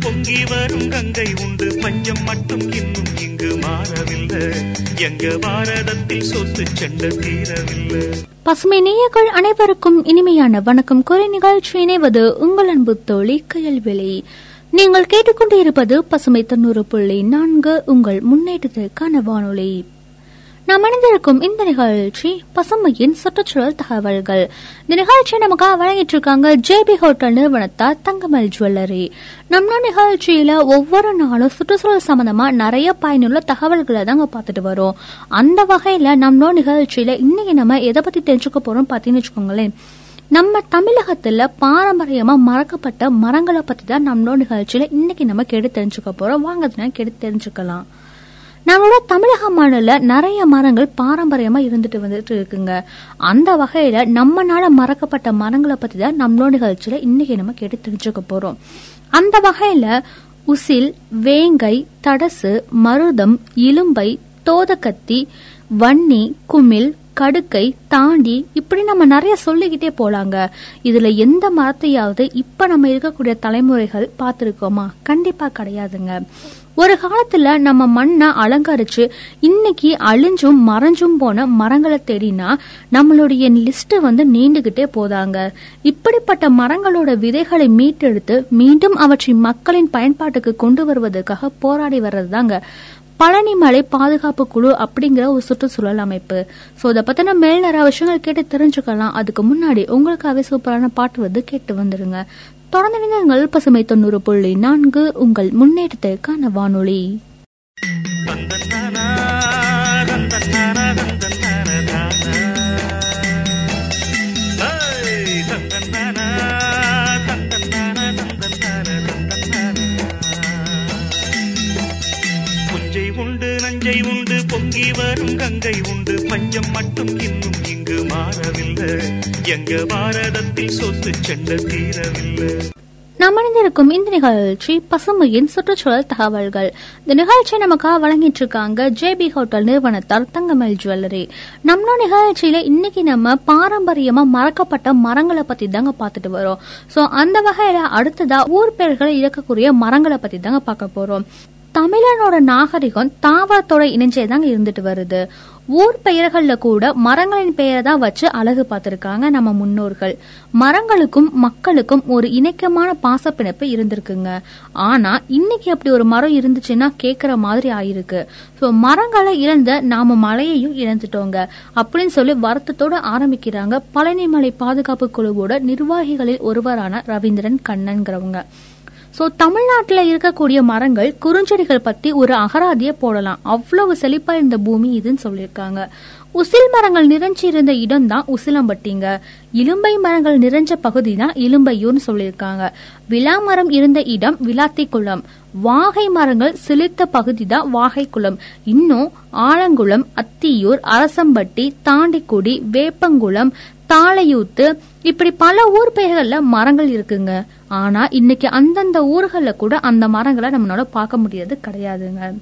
பொங்கி வரும் கங்கை உண்டு. பஞ்சம் மட்டும் இன்னும் இங்கு மாறவில்லை. எங்க பாரதத்தில் சொத்து சண்டை தீரவில்லை. பசுமை நேயர்கள் அனைவருக்கும் இனிமையான வணக்கம். குறை நிகழ்ச்சி இணைவது உங்கள் அன்பு தோழி கயல்வெளி நீங்கள் கேட்டுக்கொண்டு இருப்பது பசுமை தொண்ணூறு புள்ளி நான்கு உங்கள் முன்னேற்றத்திற்கான வானொலி. நாம் இணைந்திருக்கும் இந்த நிகழ்ச்சி பசுமையின் சுற்றுச்சூழல் தகவல்கள். இந்த நிகழ்ச்சியை நமக்காக வழங்கிட்டு இருக்காங்க ஜேபி ஹோட்டல் நிறுவனத்தார் தங்கமல் ஜுவல்லரி. நம்ம நிகழ்ச்சியில ஒவ்வொரு நாளும் சுற்றுச்சூழல் சம்பந்தமா நிறைய பயனுள்ள தகவல்களை தாங்க பார்த்துட்டு வரோம். அந்த வகையில நம்ம நிகழ்ச்சியில இன்னைக்கு நம்ம எதை பத்தி தெரிஞ்சுக்க போறோம் பார்த்தீங்கன்னு வச்சுக்கோங்களேன். நம்ம தமிழகத்துல பாரம்பரியமா மறக்கப்பட்ட மரங்களை பத்தி தான் நம்மளோட நிகழ்ச்சியில இன்னைக்கு நம்ம கெடு தெரிஞ்சுக்க போறோம். வாங்க கெடு கேட்டு தெரிஞ்சுக்கலாம். நம்மளோட தமிழக மண்ணில் நிறைய மரங்கள் பாரம்பரியமா இருந்துட்டு வந்துட்டு இருக்குங்க. அந்த வகையில நம்ம நாட மறக்கப்பட்ட மரங்களை பத்தி தான் நம்மளோட நிகழ்ச்சியில இன்னைக்கு நம்ம கேட்டு தெரிஞ்சுக்க போறோம். அந்த வகையில உசில் வேங்கை தடசு மருதம் இலும்பை தோதக்கத்தி வன்னி குமிழ் கடுக்கை தாண்டி இப்படி நம்ம நிறைய சொல்லிக்கிட்டே போலாங்க. இதுல எந்த மரத்தையாவது இப்ப நம்ம இருக்கக்கூடிய தலைமுறைகள் பார்த்திருக்கோமா? கண்டிப்பா கிடையாதுங்க. ஒரு காலத்துல நம்ம மண்ணை அலங்கரிச்சு இன்னைக்கு அழிஞ்சும் மறைஞ்சும் போன மரங்களை தேடினா நம்மளுடைய லிஸ்ட் வந்து நீண்டுகிட்டே போதாங்க. இப்படிப்பட்ட மரங்களோட விதைகளை மீட்டெடுத்து மீண்டும் அவற்றை மக்களின் பயன்பாட்டுக்கு கொண்டு வருவதற்காக போராடி வர்றதுதாங்க. பழனிமலை பாதுகாப்பு குழு அப்படிங்கிற ஒரு சுற்றுச்சூழல் அமைப்பு. ஸோ இதை பத்தின மேல் நிறைய விஷயங்கள் கேட்டு தெரிஞ்சுக்கலாம். அதுக்கு முன்னாடி உங்களுக்காகவே சூப்பரான பாட்டு வந்து கேட்டு வந்துருங்க. தொடர்ந்து நீங்கள் பசுமை தொண்ணூறு புள்ளி நான்கு உங்கள் முன்னேற்றத்திற்கான வானொலி. உண்டு நஞ்சை உண்டு பொங்கி வரும் கங்கை உண்டு பஞ்சம் மட்டும் இன்னும் இங்கு மாறவில்லை. எங்க பாரதத்தில் சொத்து சண்டை தீரவில்லை. நாம் அணிந்திருக்கும் இந்த நிகழ்ச்சி பசுமையின் சுற்றுச்சூழல் தகவல்கள். இந்த நிகழ்ச்சியை நமக்காக வழங்கிட்டு இருக்காங்க ஜேபி ஹோட்டல் நிறுவனத்தார் தங்கமல் ஜுவல்லரி. நம்ம நிகழ்ச்சியில இன்னைக்கு நம்ம பாரம்பரியமா மறக்கப்பட்ட மரங்களை பத்தி தாங்க பார்த்துட்டு வரோம். சோ அந்த வகையில அடுத்ததா ஊர் பெயர்களை இழக்கக்கூடிய மரங்களை பத்தி தாங்க பார்க்க போறோம். தமிழனோட நாகரிகம் தாவரத்தோட இணைஞ்சே தாங்க இருந்துட்டு வருது. ஊர் பெயர்கள்ல கூட மரங்களின் பெயரை தான் வச்சு அழகு பார்த்திருக்காங்க நம்ம முன்னோர்கள். மரங்களுக்கும் மக்களுக்கும் ஒரு இணக்கமான பாசப்பிணைப்பு இருந்திருக்குங்க. ஆனா இன்னைக்கு அப்படி ஒரு மரம் இருந்துச்சுன்னா கேக்குற மாதிரி ஆயிருக்கு. ஸோ மரங்களை இழந்த நாம மலையையும் இழந்துட்டோங்க. அப்படின்னு சொல்லி வருத்தத்தோட ஆரம்பிக்கிறாங்க பழனிமலை பாதுகாப்பு குழுவோட நிர்வாகிகளில் ஒருவரான ரவீந்திரன் கண்ணன்கிறவங்க. ஸோ தமிழ்நாட்டில் இருக்கக்கூடிய மரங்கள் குறுஞ்செடிகள் பத்தி ஒரு அகராதியை போடலாம். அவ்வளவு செழிப்பா இருந்த பூமி இதுன்னு சொல்லியிருக்காங்க. உசில் மரங்கள் நிறைஞ்சி இருந்த இடம் தான் உசிலம்பட்டிங்க. இலும்பை மரங்கள் நிறைஞ்ச பகுதி தான் இலும்பையூர்னு சொல்லியிருக்காங்க. விலா மரம் இருந்த இடம் விளாத்திக்குளம். வாகை மரங்கள் சிலிர்த்த பகுதி தான் வாகைக்குளம். இன்னும் ஆலங்குளம் அத்தியூர் அரசம்பட்டி தாண்டிக்குடி வேப்பங்குளம் தாளையூத்து. இப்படி பல ஊர் பெயர்கள்ல மரங்கள் இருக்குங்க. ஆனா இன்னைக்கு அந்தந்த ஊர்கள்ல கூட அந்த மரங்களை நம்மளால பார்க்க முடியாது கிடையாதுங்க.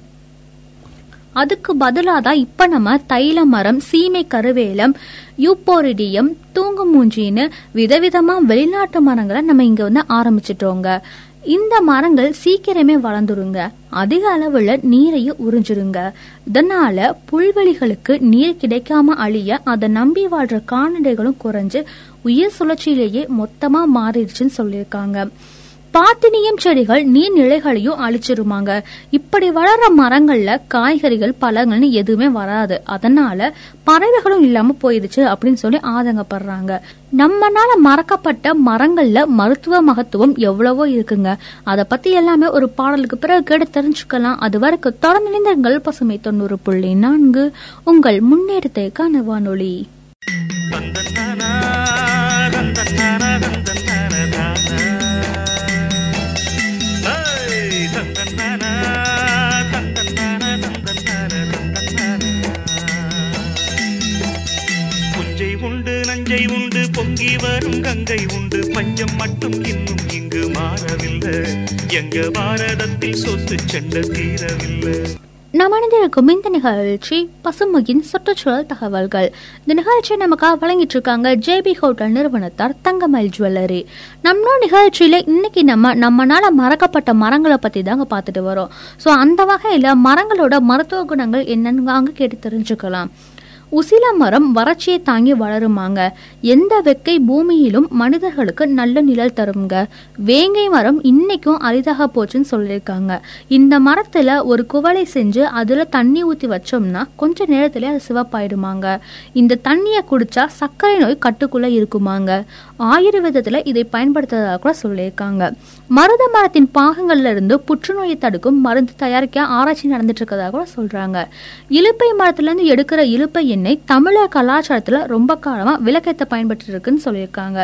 அதுக்கு பதிலாக தான் இப்ப நம்ம தைல மரம் சீமை கருவேலம் யூப்போரிடியம் தூங்குமூஞ்சின்னு விதவிதமா வெளிநாட்டு மரங்களை நம்ம இங்க வந்து ஆரம்பிச்சிட்டோங்க. இந்த மரங்கள் சீக்கிரமே வளர்ந்துருங்க அதிக அளவுல நீரையும் உறிஞ்சிருங்க இதனால புல்வெளிகளுக்கு நீர் கிடைக்காம அழிய அதை நம்பி வாழ்ற கால்நடைகளும் குறைஞ்சு உயிர் சுழற்சியிலேயே மொத்தமா மாறிடுச்சுன்னு சொல்லியிருக்காங்க. பாத்தினியம் செடிகள் நீர்நிலைகளையும் அழிச்சிருமாங்க. இப்படி வளர்ற மரங்கள்ல காய்கறிகள் பழங்கள்னு எதுவுமே வராது. அதனால பறவைகளும் இல்லாம போயிடுச்சு அப்படின்னு சொல்லி ஆதங்கப்படுறாங்க. நம்மனால மறக்கப்பட்ட மரங்கள்ல மருத்துவ மகத்துவம் எவ்வளவோ இருக்குங்க. அத பத்தி எல்லாமே ஒரு பாடலுக்கு பிறகு கேட்டு தெரிஞ்சுக்கலாம். அது வரைக்கும் தொடர்ந்து இணைந்தங்கள் பசுமை தொண்ணூறு புள்ளி நான்கு. உங்கள் முன்னேற்றத்திற்கான வானொலி. இலங்கை உண்டு. பஞ்சம் மட்டும் இன்னும் இங்கு மாறவில்லை. எங்க பாரதத்தில் சொத்து சண்டை தீரவில்லை. நாம் அணிந்திருக்கும் இந்த நிகழ்ச்சி பசுமையின் சுற்றுச்சூழல் தகவல்கள். இந்த நிகழ்ச்சியை நமக்காக வழங்கிட்டு இருக்காங்க ஜேபி ஹோட்டல் நிறுவனத்தார் தங்கமல் ஜுவல்லரி. நம்மளோட நிகழ்ச்சியில இன்னைக்கு நம்ம நம்மனால மறக்கப்பட்ட மரங்களை பத்தி தாங்க பார்த்துட்டு வரோம். ஸோ அந்த வகையில மரங்களோட மருத்துவ குணங்கள் என்னன்னு அங்கே கேட்டு தெரிஞ்சுக்கலாம். உசில மரம் வறட்சியை தாங்கி வளருமாங்க. எந்த வெக்கை பூமியிலும் மனிதர்களுக்கு நல்ல நிழல் தருங்க. வேங்கை மரம் இன்னைக்கும் அரிதாக போச்சுன்னு சொல்லியிருக்காங்க. இந்த மரத்துல ஒரு குவளை செஞ்சு அதுல தண்ணி ஊத்தி வச்சோம்னா கொஞ்ச நேரத்துல அது சிவப்பாயிடுமாங்க. இந்த தண்ணியை குடிச்சா சர்க்கரை நோய் கட்டுக்குள்ள இருக்குமாங்க. ஆயுர்வேதத்துல இதை பயன்படுத்துறதாக கூட சொல்லியிருக்காங்க. மருத மரத்தின் பாகங்கள்ல இருந்து புற்றுநோயை தடுக்கும் மருந்து தயாரிக்க ஆராய்ச்சி நடந்துட்டு இருக்கதாக கூட சொல்றாங்க. இலுப்பை மரத்துல இருந்து எடுக்கிற இலுப்பை எண்ணெய் தமிழர் கலாச்சாரத்தில் ரொம்ப காலமாக விளக்கத்தை பயன்பட்டு இருக்குன்னு சொல்லியிருக்காங்க.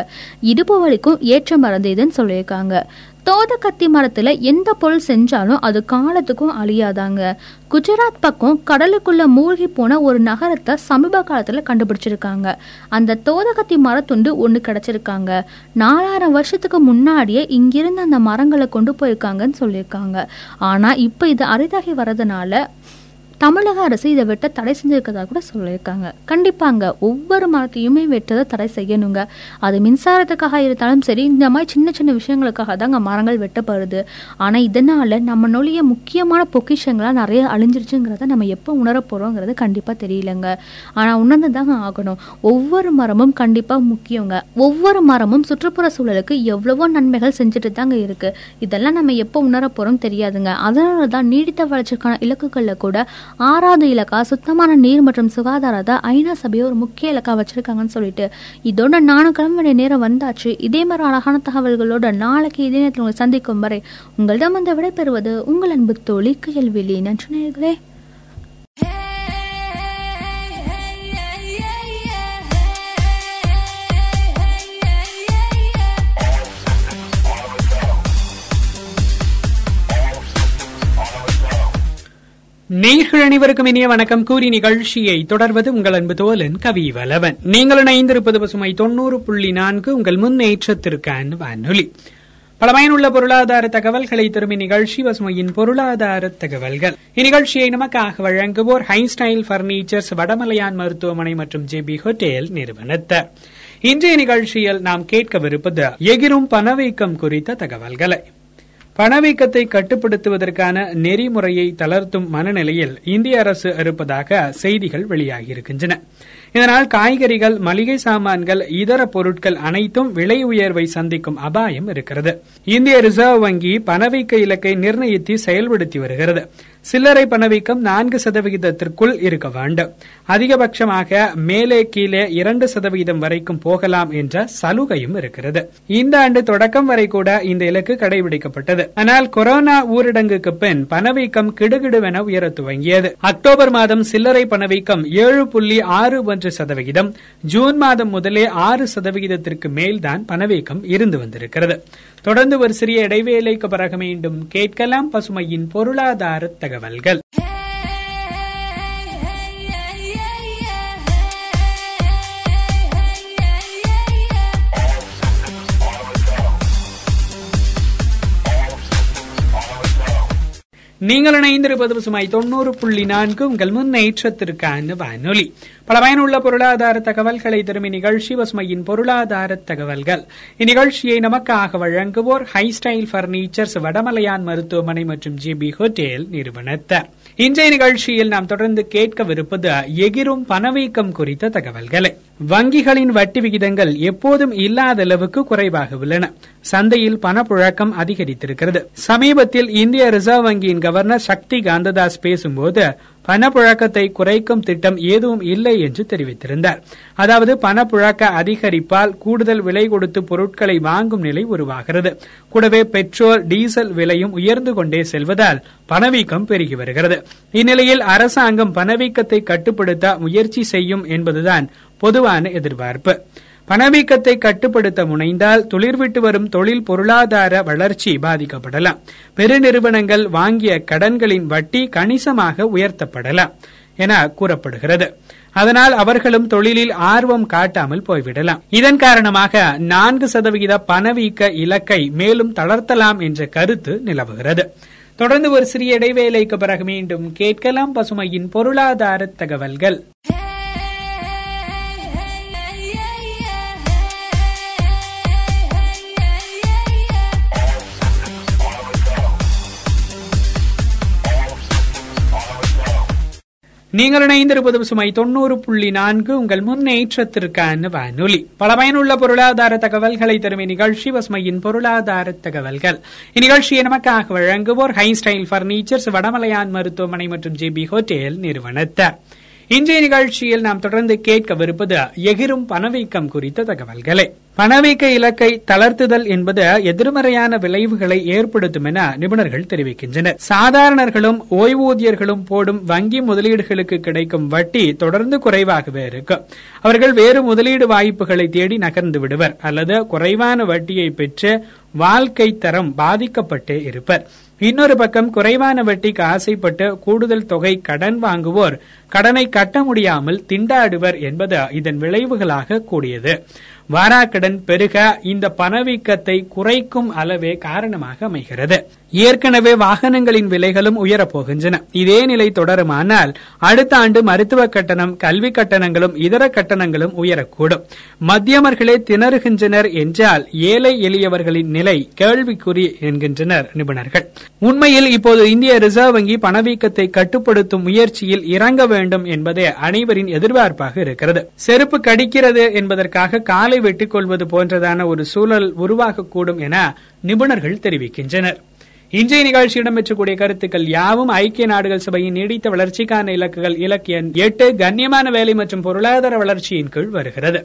இடுப்பு வலிக்கும் ஏற்ற மருந்து இதுன்னு சொல்லியிருக்காங்க. தோதக்கத்தி மரத்தில் எந்த பொருள் செஞ்சாலும் அது காலத்துக்கும் அழியாதாங்க. குஜராத் பக்கம் கடலுக்குள்ள மூழ்கி போன ஒரு நகரத்தை சமீப காலத்தில் கண்டுபிடிச்சிருக்காங்க. அந்த தோதகத்தி மரத்துண்டு ஒன்று கிடச்சிருக்காங்க. நாலாயிரம் வருஷத்துக்கு முன்னாடியே இங்கிருந்து அந்த மரங்களை கொண்டு போயிருக்காங்கன்னு சொல்லியிருக்காங்க. ஆனால் இப்போ இது அரிதாகி வரதுனால தமிழக அரசு இதை வெட்ட தடை செஞ்சிருக்கதா கூட சொல்லியிருக்காங்க. கண்டிப்பாங்க ஒவ்வொரு மரத்தையுமே வெட்டதை தடை செய்யணுங்க. அது மின்சாரத்துக்காக இருந்தாலும் சரி இந்த மாதிரி சின்ன சின்ன விஷயங்களுக்காக தாங்க மரங்கள் வெட்டப்படுது. ஆனால் இதனால நம்மளுடைய முக்கியமான பொக்கிஷங்களாக நிறைய அழிஞ்சிருச்சுங்கிறத நம்ம எப்போ உணர கண்டிப்பாக தெரியலங்க. ஆனால் உணர்ந்து தாங்க ஆகணும். ஒவ்வொரு மரமும் கண்டிப்பாக முக்கியங்க. ஒவ்வொரு மரமும் சுற்றுப்புற சூழலுக்கு எவ்வளவோ நன்மைகள் செஞ்சுட்டு தாங்க இருக்குது இதெல்லாம் நம்ம எப்போ உணர போகிறோம் தெரியாதுங்க. அதனால தான் நீடித்த வளர்ச்சிக்கான இலக்குகளில் கூட ஆறாவது இலக்கா சுத்தமான நீர் மற்றும் சுகாதாரத்தை ஐநா சபையை ஒரு முக்கிய இலக்கா வச்சிருக்காங்கன்னு சொல்லிட்டு இதோட நானும் கிளம்ப வேண்டிய நேரம் வந்தாச்சு. இதே மாதிரி அழகான தகவல்களோட நாளைக்கு இதே நேரத்தில் உங்களை சந்திக்கும் வரை உங்களிடம் வந்து விடைபெறுவது உங்கள் அன்பு தோழி கேள்விலி. நன்றி நேர்களே நேர்கள் அனைவருக்கும் இனிய வணக்கம். கூறி நிகழ்ச்சியை தொடர்வது உங்கள் அன்பு தோலன் கவி வலவன் நீங்கள் இணைந்திருப்பது பசுமை தொண்ணூறு புள்ளி நான்கு உங்கள் முன்னேற்றத்திற்கான வானொலி. பல பயனுள்ள பொருளாதார தகவல்களை தரும் இந்நிகழ்ச்சி பசுமையின் பொருளாதார தகவல்கள். இந்நிகழ்ச்சியை நமக்காக வழங்குவோர் ஹை ஸ்டைல் பர்னிச்சர்ஸ் வடமலையான் மருத்துவமனை மற்றும் ஜேபி ஹோட்டல் நிறுவனத்தர். இன்றைய நிகழ்ச்சியில் நாம் கேட்கவிருப்பது எகிரும் பணவீக்கம் குறித்த தகவல்களை. பணவீக்கத்தை கட்டுப்படுத்துவதற்கான நெறிமுறையை தளர்த்தும் மனநிலையில் இந்திய அரசு இருப்பதாக செய்திகள் வெளியாகியிருக்கின்றன. இதனால் காய்கறிகள் மளிகை சாமான்கள் இதர பொருட்கள் அனைத்தும் விலை உயர்வை சந்திக்கும் அபாயம் இருக்கிறது. இந்திய ரிசர்வ் வங்கி பணவீக்க இலக்கை நிர்ணயித்து செயல்படுத்தி வருகிறது. சில்லறை பணவீக்கம் நான்கு சதவிகிதத்திற்குள் இருக்க வேண்டும். அதிகபட்சமாக மேலே கீழே இரண்டு சதவிகிதம் வரைக்கும் போகலாம் என்ற சலுகையும் இருக்கிறது. இந்த ஆண்டு தொடக்கம் வரை கூட இந்த இலக்கு கடைபிடிக்கப்பட்டது. ஆனால் கொரோனா ஊரடங்குக்கு பின் பணவீக்கம் கிடுகிடுவென உயர துவங்கியது. அக்டோபர் மாதம் சில்லறை பணவீக்கம் ஏழு புள்ளி ஆறு ஒன்று சதவிகிதம். ஜூன் மாதம் முதலே ஆறு சதவிகிதத்திற்கு மேல்தான் பணவீக்கம் இருந்து வந்திருக்கிறது. தொடர்ந்து ஒரு சிறிய இடைவேளைக்கு பிறகு மீண்டும் கேட்கலாம் பசுமையின் பொருளாதார தகவல்கள். நீங்கள் இணைந்திருப்பது சுமாய் தொண்ணூறு புள்ளி நான்கு. உங்கள் முன்னேற்றத்திற்கான வானொலி. பல பயனுள்ள பொருளாதார தகவல்களை தரும் இந்நிகழ்ச்சி பசுமையின் பொருளாதார தகவல்கள். இந்நிகழ்ச்சியை நமக்காக வழங்குவோர் ஹை ஸ்டைல் பர்னிச்சர்ஸ் வடமலையான் மருத்துவமனை மற்றும் ஜி பி ஹோட்டல் நிறுவனத்தர். இன்றைய நிகழ்ச்சியில் நாம் தொடர்ந்து கேட்கவிருப்பது எகிரும் பணவீக்கம் குறித்த தகவல்களை. வங்கிகளின் வட்டி விகிதங்கள் எப்போதும் இல்லாத அளவுக்கு குறைவாக உள்ளன. சந்தையில் பணப்புழக்கம் அதிகரித்திருக்கிறது. சமீபத்தில் இந்திய ரிசர்வ் வங்கியின் கவர்னர் சக்தி காந்ததாஸ் பேசும்போது பணப்புழக்கத்தை குறைக்கும் திட்டம் எதுவும் இல்லை என்று தெரிவித்திருந்தார். அதாவது பணப்புழக்க அதிகரிப்பால் கூடுதல் விலை கொடுத்து பொருட்களை வாங்கும் நிலை உருவாகிறது. கூடவே பெட்ரோல் டீசல் விலையும் உயர்ந்து கொண்டே செல்வதால் பணவீக்கம் பெருகி வருகிறது. இந்நிலையில் அரசாங்கம் பணவீக்கத்தை கட்டுப்படுத்த முயற்சி செய்யும் என்பதுதான் பொதுவான எதிர்பார்ப்பு. பணவீக்கத்தை கட்டுப்படுத்த முனைந்தால் துளிர்விட்டு வரும் தொழில் பொருளாதார வளர்ச்சி பாதிக்கப்படலாம். பெருநிறுவனங்கள் வாங்கிய கடன்களின் வட்டி கணிசமாக உயர்த்தப்படலாம் என கூறப்படுகிறது. அதனால் அவர்களும் தொழிலில் ஆர்வம் காட்டாமல் போய்விடலாம். இதன் காரணமாக நான்கு சதவிகித பணவீக்க இலக்கை மேலும் தளர்த்தலாம் என்ற கருத்து நிலவுகிறது. தொடர்ந்து ஒரு சிறிய இடைவேளைக்கு பிறகு மீண்டும் கேட்கலாம் பசுமையின் பொருளாதார தகவல்கள். நீங்கள் இணைந்திருப்பது சுமை தொண்ணூறு புள்ளி நான்கு. உங்கள் முன்னேற்றத்திற்கான வானொலி. பல பயனுள்ள பொருளாதார தகவல்களை தரும் இந்நிகழ்ச்சி பசுமையின் பொருளாதார தகவல்கள். இந்நிகழ்ச்சியை நமக்காக வழங்குவோர் ஹை ஸ்டைல் பர்னிச்சர்ஸ் வடமலையான் மருத்துவமனை மற்றும் ஜேபி ஹோட்டல் நிறுவனத்தார். இன்றைய நிகழ்ச்சியில் நாம் தொடர்ந்து கேட்கவிருப்பது எகிரும் பணவீக்கம் குறித்த தகவல்களை. பணவீக்க இலக்கை தளர்த்துதல் என்பது எதிர்மறையான விளைவுகளை ஏற்படுத்தும் என நிபுணர்கள் தெரிவிக்கின்றனர். சாதாரணர்களும் ஓய்வூதியர்களும் போடும் வங்கி முதலீடுகளுக்கு கிடைக்கும் வட்டி தொடர்ந்து குறைவாகவே இருக்கும். அவர்கள் வேறு முதலீடு வாய்ப்புகளை தேடி நகர்ந்து விடுவர் அல்லது குறைவான வட்டியை பெற்று வாழ்க்கை தரம் பாதிக்கப்பட்டே இருப்பர். இன்னொரு பக்கம் குறைவான வட்டிக்கு ஆசைப்பட்டு கூடுதல் தொகை கடன் வாங்குவோர் கடனை கட்ட முடியாமல் திண்டாடுவர் என்பது இதன் விளைவுகளாக கூடியது. வாராக்கடன் பெருக இந்த பணவீக்கத்தை குறைக்கும் அளவே காரணமாக அமைகிறது. ஏற்கனவே வாகனங்களின் விலைகளும் உயரப்போகின்றன. இதே நிலை தொடருமானால் அடுத்த ஆண்டு மருத்துவ கட்டணம் கல்வி கட்டணங்களும் இதர கட்டணங்களும் உயரக்கூடும். மத்தியமர்களே திணறுகின்றனர் என்றால் ஏழை எளியவர்களின் நிலை கேள்விக்குறி என்கின்றனர் நிபுணர்கள். உண்மையில் இப்போது இந்திய ரிசர்வ் வங்கி பணவீக்கத்தை கட்டுப்படுத்தும் முயற்சியில் இறங்க வேண்டும் என்பதே அனைவரின் எதிர்பார்ப்பாக இருக்கிறது. செருப்பு கடிக்கிறது என்பதற்காக காலை வெட்டிக் கொள்வது போன்றதான ஒரு சூழல் உருவாகக்கூடும் என நிபுணர்கள் தெரிவிக்கின்றனர். இன்றைய நிகழ்ச்சி இடம்பெற்றக்கூடிய கருத்துக்கள் யாவும் ஐக்கிய நாடுகள் சபையின் நீடித்த வளர்ச்சிக்கான இலக்குகள் இலக்கிய எட்டு கண்ணியமான வேலை மற்றும் பொருளாதார வளர்ச்சியின் கீழ் வருகிறது.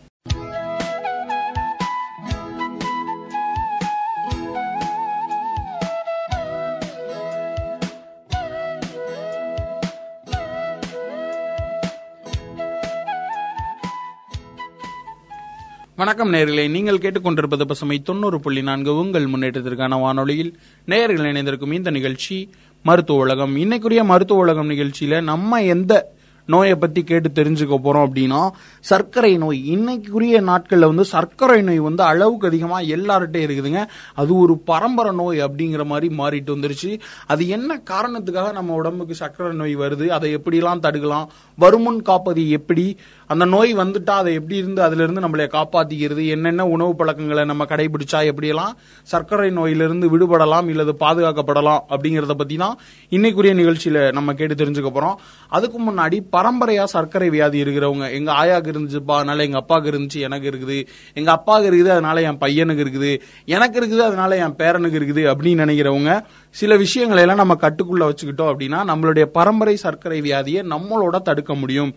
வணக்கம் நேர்களே நீங்கள் கேட்டுக்கொண்டிருப்பது பசுமை தொண்ணூறு புள்ளி நான்கு. உங்கள் முன்னேற்றத்திற்கான வானொலியில் நேயர்கள் இணைந்திருக்கும் இந்த நிகழ்ச்சி மருத்துவ உலகம். இன்னைக்குரிய மருத்துவ உலகம் நிகழ்ச்சியில நம்ம எந்த நோயை பத்தி கேட்டு தெரிஞ்சுக்க போறோம் அப்படின்னா சர்க்கரை நோய். இன்னைக்குரிய நாட்கள்ல வந்து சர்க்கரை நோய் வந்து அளவுக்கு அதிகமா எல்லார்கிட்டயும் இருக்குதுங்க. அது ஒரு பரம்பரை நோய் அப்படிங்கிற மாதிரி மாறிட்டு வந்துருச்சு. அது என்ன காரணத்துக்காக நம்ம உடம்புக்கு சர்க்கரை நோய் வருது? அதை எப்படிலாம் தடுக்கலாம்? வருமுன் காப்பது எப்படி? அந்த நோய் வந்துட்டா அதை எப்படி இருந்து அதுல இருந்து நம்மளை காப்பாத்திக்கிறது? என்னென்ன உணவு பழக்கங்களை நம்ம கடைபிடிச்சா எப்படியெல்லாம் சர்க்கரை நோயிலிருந்து விடுபடலாம் இல்லது பாதுகாக்கப்படலாம் அப்படிங்கறத பத்தி தான் இன்னைக்குரிய நிகழ்ச்சியில நம்ம கேட்டு தெரிஞ்சுக்க போறோம். அதுக்கு முன்னாடி பரம்பரையா சர்க்கரை வியாதி இருக்கிறவங்க எங்க ஆயாக்கு இருந்துச்சுப்பா அதனால எங்க அப்பாவுக்கு இருந்துச்சு எனக்கு இருக்குது. எங்க அப்பாவுக்கு இருக்குது அதனால என் பையனுக்கு இருக்குது. எனக்கு இருக்குது அதனால என் பேரனுக்கு இருக்குது அப்படின்னு நினைக்கிறவங்க சில விஷயங்களை எல்லாம் நம்ம கட்டுக்குள்ள வச்சுக்கிட்டோம் அப்படின்னா நம்மளுடைய பரம்பரை சர்க்கரை வியாதியை நம்மளோட தடுக்க முடியும்.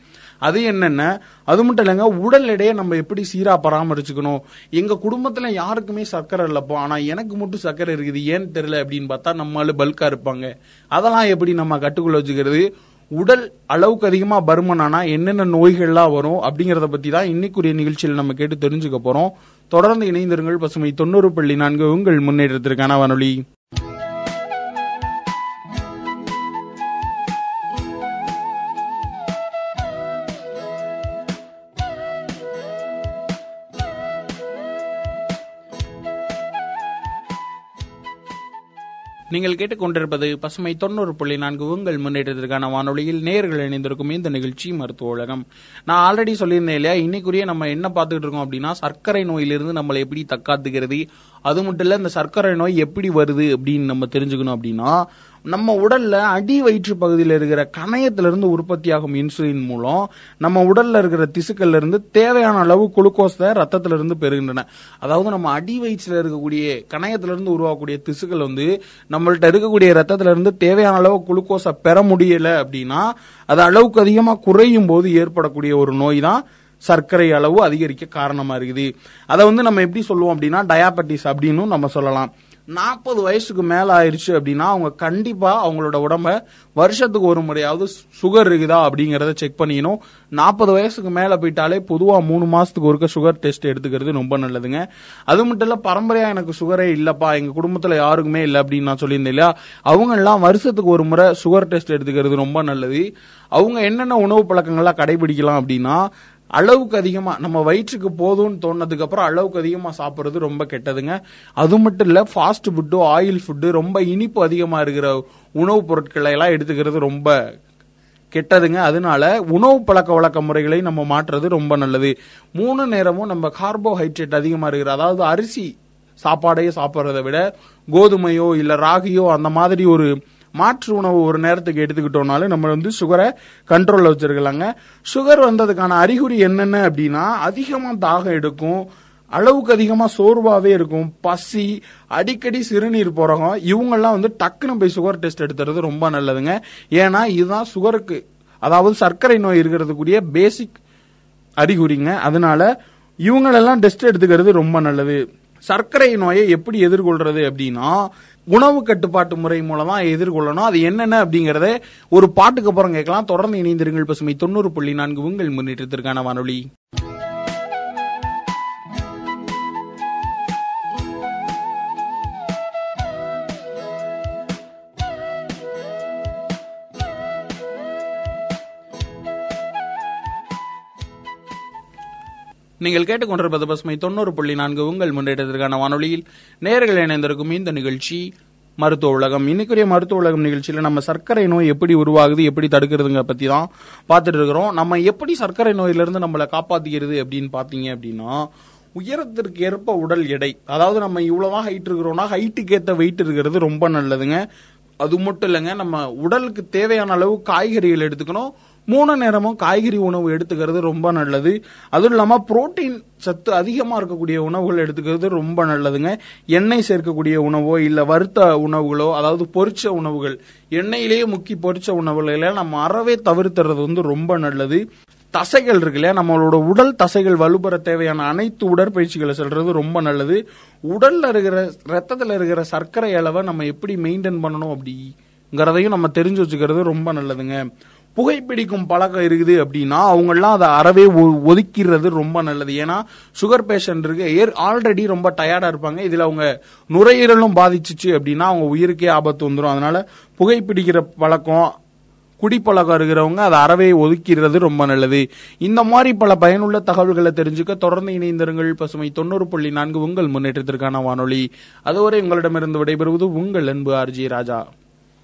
அது என்னென்ன அது மட்டும் இல்லைங்க உடல் எடையை நம்ம எப்படி சீராக பராமரிச்சுக்கணும்? எங்கள் குடும்பத்தில் யாருக்குமே சர்க்கரை இல்லப்போ ஆனால் எனக்கு மட்டும் சர்க்கரை இருக்குது ஏன்னு தெரியல அப்படின்னு பார்த்தா நம்மளால பல்காக இருப்பாங்க. அதெல்லாம் எப்படி நம்ம கட்டுக்குள்ள வச்சுக்கிறது? உடல் அளவுக்கு அதிகமா பருமனானா என்னென்ன நோய்கள்லாம் வரும் அப்படிங்கறத பத்தி தான் இன்னைக்குரிய நிகழ்ச்சியில் நம்ம கேட்டு தெரிஞ்சுக்க போறோம். தொடர்ந்து இணைந்திருங்கள் பசுமை தொண்ணூறு புள்ளி நான்கு உங்கள் முன்னேற்றத்திற்கான வானொலி. நீங்கள் கேட்டுக்கொண்டிருப்பது பசுமை தொண்ணூறு புள்ளி நான்கு உங்கள் முன்னேற்றத்திற்கான வானொலியில் நேர்கள் இணைந்திருக்கும் இந்த நிகழ்ச்சி மருத்துவ உலகம். நான் ஆல்ரெடி சொல்லியிருந்தேன் இல்லையா? இன்னைக்குரிய நம்ம என்ன பார்த்துக்கிட்டு இருக்கோம் அப்படின்னா சர்க்கரை நோயிலிருந்து நம்மளை எப்படி தக்காத்துக்கிறது அது மட்டும் இல்ல இந்த சர்க்கரை நோய் எப்படி வருது அப்படின்னு நம்ம தெரிஞ்சுக்கணும் அப்படின்னா நம்ம உடல்ல அடி வயிற்று பகுதியில் இருக்கிற கணையத்திலிருந்து உற்பத்தியாகும் இன்சுலின் மூலம் நம்ம உடல்ல இருக்கிற திசுக்கள்ல இருந்து தேவையான அளவு குளுக்கோஸை ரத்தத்துல இருந்து பெறுகின்றன. அதாவது நம்ம அடி வயிற்றுல இருக்கக்கூடிய கணையத்திலிருந்து உருவாகக்கூடிய திசுக்கள் வந்து நம்மள்ட்ட இருக்கக்கூடிய ரத்தத்துல இருந்து தேவையான அளவு குளுக்கோஸை பெற முடியல அப்படின்னா அது அளவுக்கு அதிகமா குறையும் போது ஏற்படக்கூடிய ஒரு நோய் தான் சர்க்கரை அளவு அதிகரிக்க காரணமா இருக்குது. அதை வந்து நம்ம எப்படி சொல்லுவோம் அப்படின்னா டயாபெட்டிஸ் அப்படின்னு நம்ம சொல்லலாம். நாற்பது வயசுக்கு மேல ஆயிடுச்சு அப்படின்னா அவங்க கண்டிப்பா அவங்களோட உடம்ப வருஷத்துக்கு ஒரு முறையாவது சுகர் இருக்குதா அப்படிங்கறத செக் பண்ணிக்கணும். நாற்பது வயசுக்கு மேல போயிட்டாலே பொதுவா மூணு மாசத்துக்கு ஒருக்க சுகர் டெஸ்ட் எடுத்துக்கிறது ரொம்ப நல்லதுங்க. அது மட்டும் இல்ல பரம்பரையா எனக்கு சுகரே இல்லப்பா எங்க குடும்பத்துல யாருக்குமே இல்லை அப்படின்னு நான் சொல்லியிருந்தேன் இல்லையா? அவங்க எல்லாம் வருஷத்துக்கு ஒரு முறை சுகர் டெஸ்ட் எடுத்துக்கிறது ரொம்ப நல்லது. அவங்க என்னென்ன உணவு பழக்கங்கள்லாம் கடைபிடிக்கலாம் அப்படின்னா அளவுக்கு அதிகமாக நம்ம வயிற்றுக்கு போதும்னு தோணுனதுக்கு அப்புறம் அளவுக்கு அதிகமாக சாப்பிட்றது ரொம்ப கெட்டதுங்க. அது மட்டும் இல்லை ஃபாஸ்ட் ஃபுட்டு ஆயில் ஃபுட்டு ரொம்ப இனிப்பு அதிகமாக இருக்கிற உணவுப் பொருட்களை எல்லாம் எடுத்துக்கிறது ரொம்ப கெட்டதுங்க. அதனால உணவு பழக்க வழக்க முறைகளை நம்ம மாற்றுறது ரொம்ப நல்லது. மூணு நேரமும் நம்ம கார்போஹைட்ரேட் அதிகமாக இருக்கிற அதாவது அரிசி சாப்பாடையே சாப்பிட்றத விட கோதுமையோ இல்லை ராகியோ அந்த மாதிரி ஒரு மாற்று உணவு ஒரு நேரத்துக்கு எடுத்துக்கிட்டோம்னாலும் நம்ம வந்து சுகரை கண்ட்ரோலில் வச்சிருக்கலாங்க. சுகர் வந்ததுக்கான அறிகுறி என்னென்ன அப்படின்னா அதிகமாக தாகம் எடுக்கும் அளவுக்கு அதிகமாக சோர்வாகவே இருக்கும் பசி அடிக்கடி சிறுநீர் போறகம் இவங்கெல்லாம் வந்து டக்குன்னு போய் சுகர் டெஸ்ட் எடுத்துறது ரொம்ப நல்லதுங்க. ஏன்னா இதுதான் சுகருக்கு அதாவது சர்க்கரை நோய் இருக்கிறதுக்குரிய பேசிக் அறிகுறிங்க. அதனால இவங்களெல்லாம் டெஸ்ட் எடுத்துக்கிறது ரொம்ப நல்லது. சர்க்கரை நோயை எப்படி எதிர்கொள்றது அப்படின்னா உணவு கட்டுப்பாட்டு முறை மூலமா எதிர்கொள்ளணும். அது என்னென்ன அப்படிங்கறத ஒரு பாட்டுக்கு அப்புறம் கேட்கலாம். தொடர்ந்து இணைந்திருங்கள் பசுமை தொண்ணூறு புள்ளி நான்கு உங்கள் முன்னேற்றத்திற்கான வானொலி. நீங்கள் கேட்டுக்கொண்டிருப்பது பசுமை தொண்ணூறு புள்ளி நான்கு உங்கள் முன்னேற்றத்திற்கான வானொலியில் நேர்கள் இணைந்திருக்கும் இந்த நிகழ்ச்சி மருத்துவ உலகம். இன்னைக்குரிய மருத்துவ உலகம் நிகழ்ச்சியில நம்ம சர்க்கரை நோய் எப்படி உருவாகுது எப்படி தடுக்கிறதுங்க பத்தி தான் பார்த்துட்டு இருக்கிறோம். நம்ம எப்படி சர்க்கரை நோயிலிருந்து நம்மளை காப்பாத்திக்கிறது அப்படின்னு பாத்தீங்க அப்படின்னா உயரத்திற்கு ஏற்ப உடல் எடை. அதாவது நம்ம இவ்வளவுதான் ஹைட் இருக்கிறோம்னா ஹைட்டுக்கு ஏத்த வெயிட் இருக்கிறது ரொம்ப நல்லதுங்க. அது மட்டும் இல்லைங்க நம்ம உடலுக்கு தேவையான அளவு காய்கறிகள் எடுத்துக்கணும். மூணு நேரமும் காய்கறி உணவு எடுத்துக்கிறது ரொம்ப நல்லது. அதுவும் இல்லாமல் புரோட்டீன் சத்து அதிகமாக இருக்கக்கூடிய உணவுகள் எடுத்துக்கிறது ரொம்ப நல்லதுங்க. எண்ணெய் சேர்க்கக்கூடிய உணவோ இல்லை வறுத்த உணவுகளோ அதாவது பொரிச்ச உணவுகள் எண்ணெயிலேயே முக்கி பொரிச்ச உணவுகளை நம்ம அறவே தவிர்த்துறது வந்து ரொம்ப நல்லது. தசைகள் இருக்கு இல்லையா? நம்மளோட உடல் தசைகள் வலுப்பெற தேவையான அனைத்து உடற்பயிற்சிகளை சொல்றது ரொம்ப நல்லது. உடல்ல இருக்கிற ரத்தத்தில் இருக்கிற சர்க்கரை அளவை நம்ம எப்படி மெயின்டைன் பண்ணணும் அப்படிங்கிறதையும் நம்ம தெரிஞ்சு வச்சுக்கிறது ரொம்ப நல்லதுங்க. புகைப்பிடிக்கும் பழக்கம் இருக்குது அப்படின்னா அவங்கெல்லாம் அதை அறவே ஒ- ஒதுக்கிறது ரொம்ப நல்லது. ஏன்னா சுகர் பேஷண்ட் இருக்கு ஏர் ஆல்ரெடி ரொம்ப டயர்டா இருப்பாங்க. இதுல அவங்க நுரையீரலும் பாதிச்சுச்சு அப்படின்னா அவங்க உயிருக்கே ஆபத்து வந்துடும் அதனால புகைப்பிடிக்கிற பழக்கம் குடிப்பழக்கம் இருக்கிறவங்க அதை அறவே ஒதுக்கிறது ரொம்ப நல்லது. இந்த மாதிரி பல பயனுள்ள தகவல்களை தெரிஞ்சுக்க தொடர்ந்து இணைந்திருங்கள். பசுமை தொண்ணூறு புள்ளி நான்கு உங்கள் முன்னேற்றத்திற்கான வானொலி. அதுவரை உங்களிடமிருந்து விடைபெறுவது உங்கள் அன்பு ஆர்ஜி ராஜா.